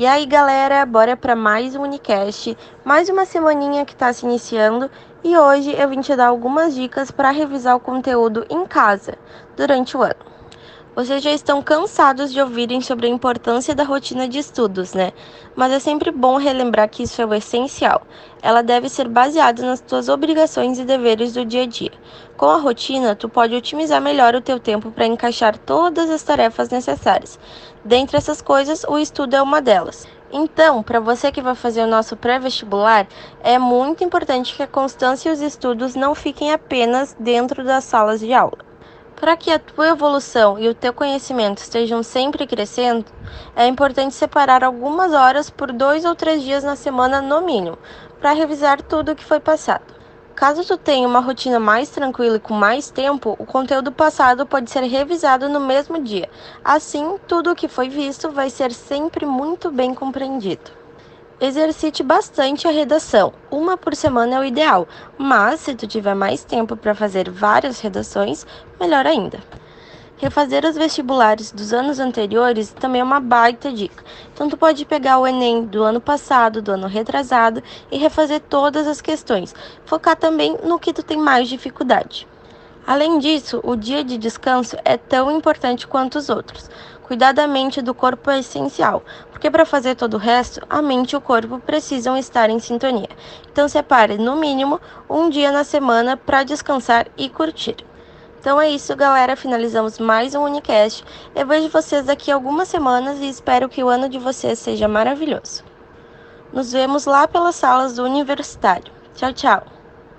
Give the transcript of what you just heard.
E aí, galera, bora para mais um Unicast, mais uma semaninha que está se iniciando e hoje eu vim te dar algumas dicas para revisar o conteúdo em casa durante o ano. Vocês já estão cansados de ouvirem sobre a importância da rotina de estudos, né? Mas é sempre bom relembrar que isso é o essencial. Ela deve ser baseada nas tuas obrigações e deveres do dia a dia. Com a rotina, tu pode otimizar melhor o teu tempo para encaixar todas as tarefas necessárias. Dentre essas coisas, o estudo é uma delas. Então, para você que vai fazer o nosso pré-vestibular, é muito importante que a constância e os estudos não fiquem apenas dentro das salas de aula. Para que a tua evolução e o teu conhecimento estejam sempre crescendo, é importante separar algumas horas por dois ou três dias na semana no mínimo, para revisar tudo o que foi passado. Caso tu tenha uma rotina mais tranquila e com mais tempo, o conteúdo passado pode ser revisado no mesmo dia. Assim, tudo o que foi visto vai ser sempre muito bem compreendido. Exercite bastante a redação. Uma por semana é o ideal, mas se tu tiver mais tempo para fazer várias redações, melhor ainda. Refazer os vestibulares dos anos anteriores também é uma baita dica. Então tu pode pegar o ENEM do ano passado, do ano retrasado e refazer todas as questões. Focar também no que tu tem mais dificuldade. Além disso, o dia de descanso é tão importante quanto os outros. Cuidar da mente e do corpo é essencial, porque para fazer todo o resto, a mente e o corpo precisam estar em sintonia. Então separe no mínimo um dia na semana para descansar e curtir. Então é isso, galera. Finalizamos mais um Unicast. Eu vejo vocês daqui a algumas semanas e espero que o ano de vocês seja maravilhoso. Nos vemos lá pelas salas do universitário. Tchau, tchau.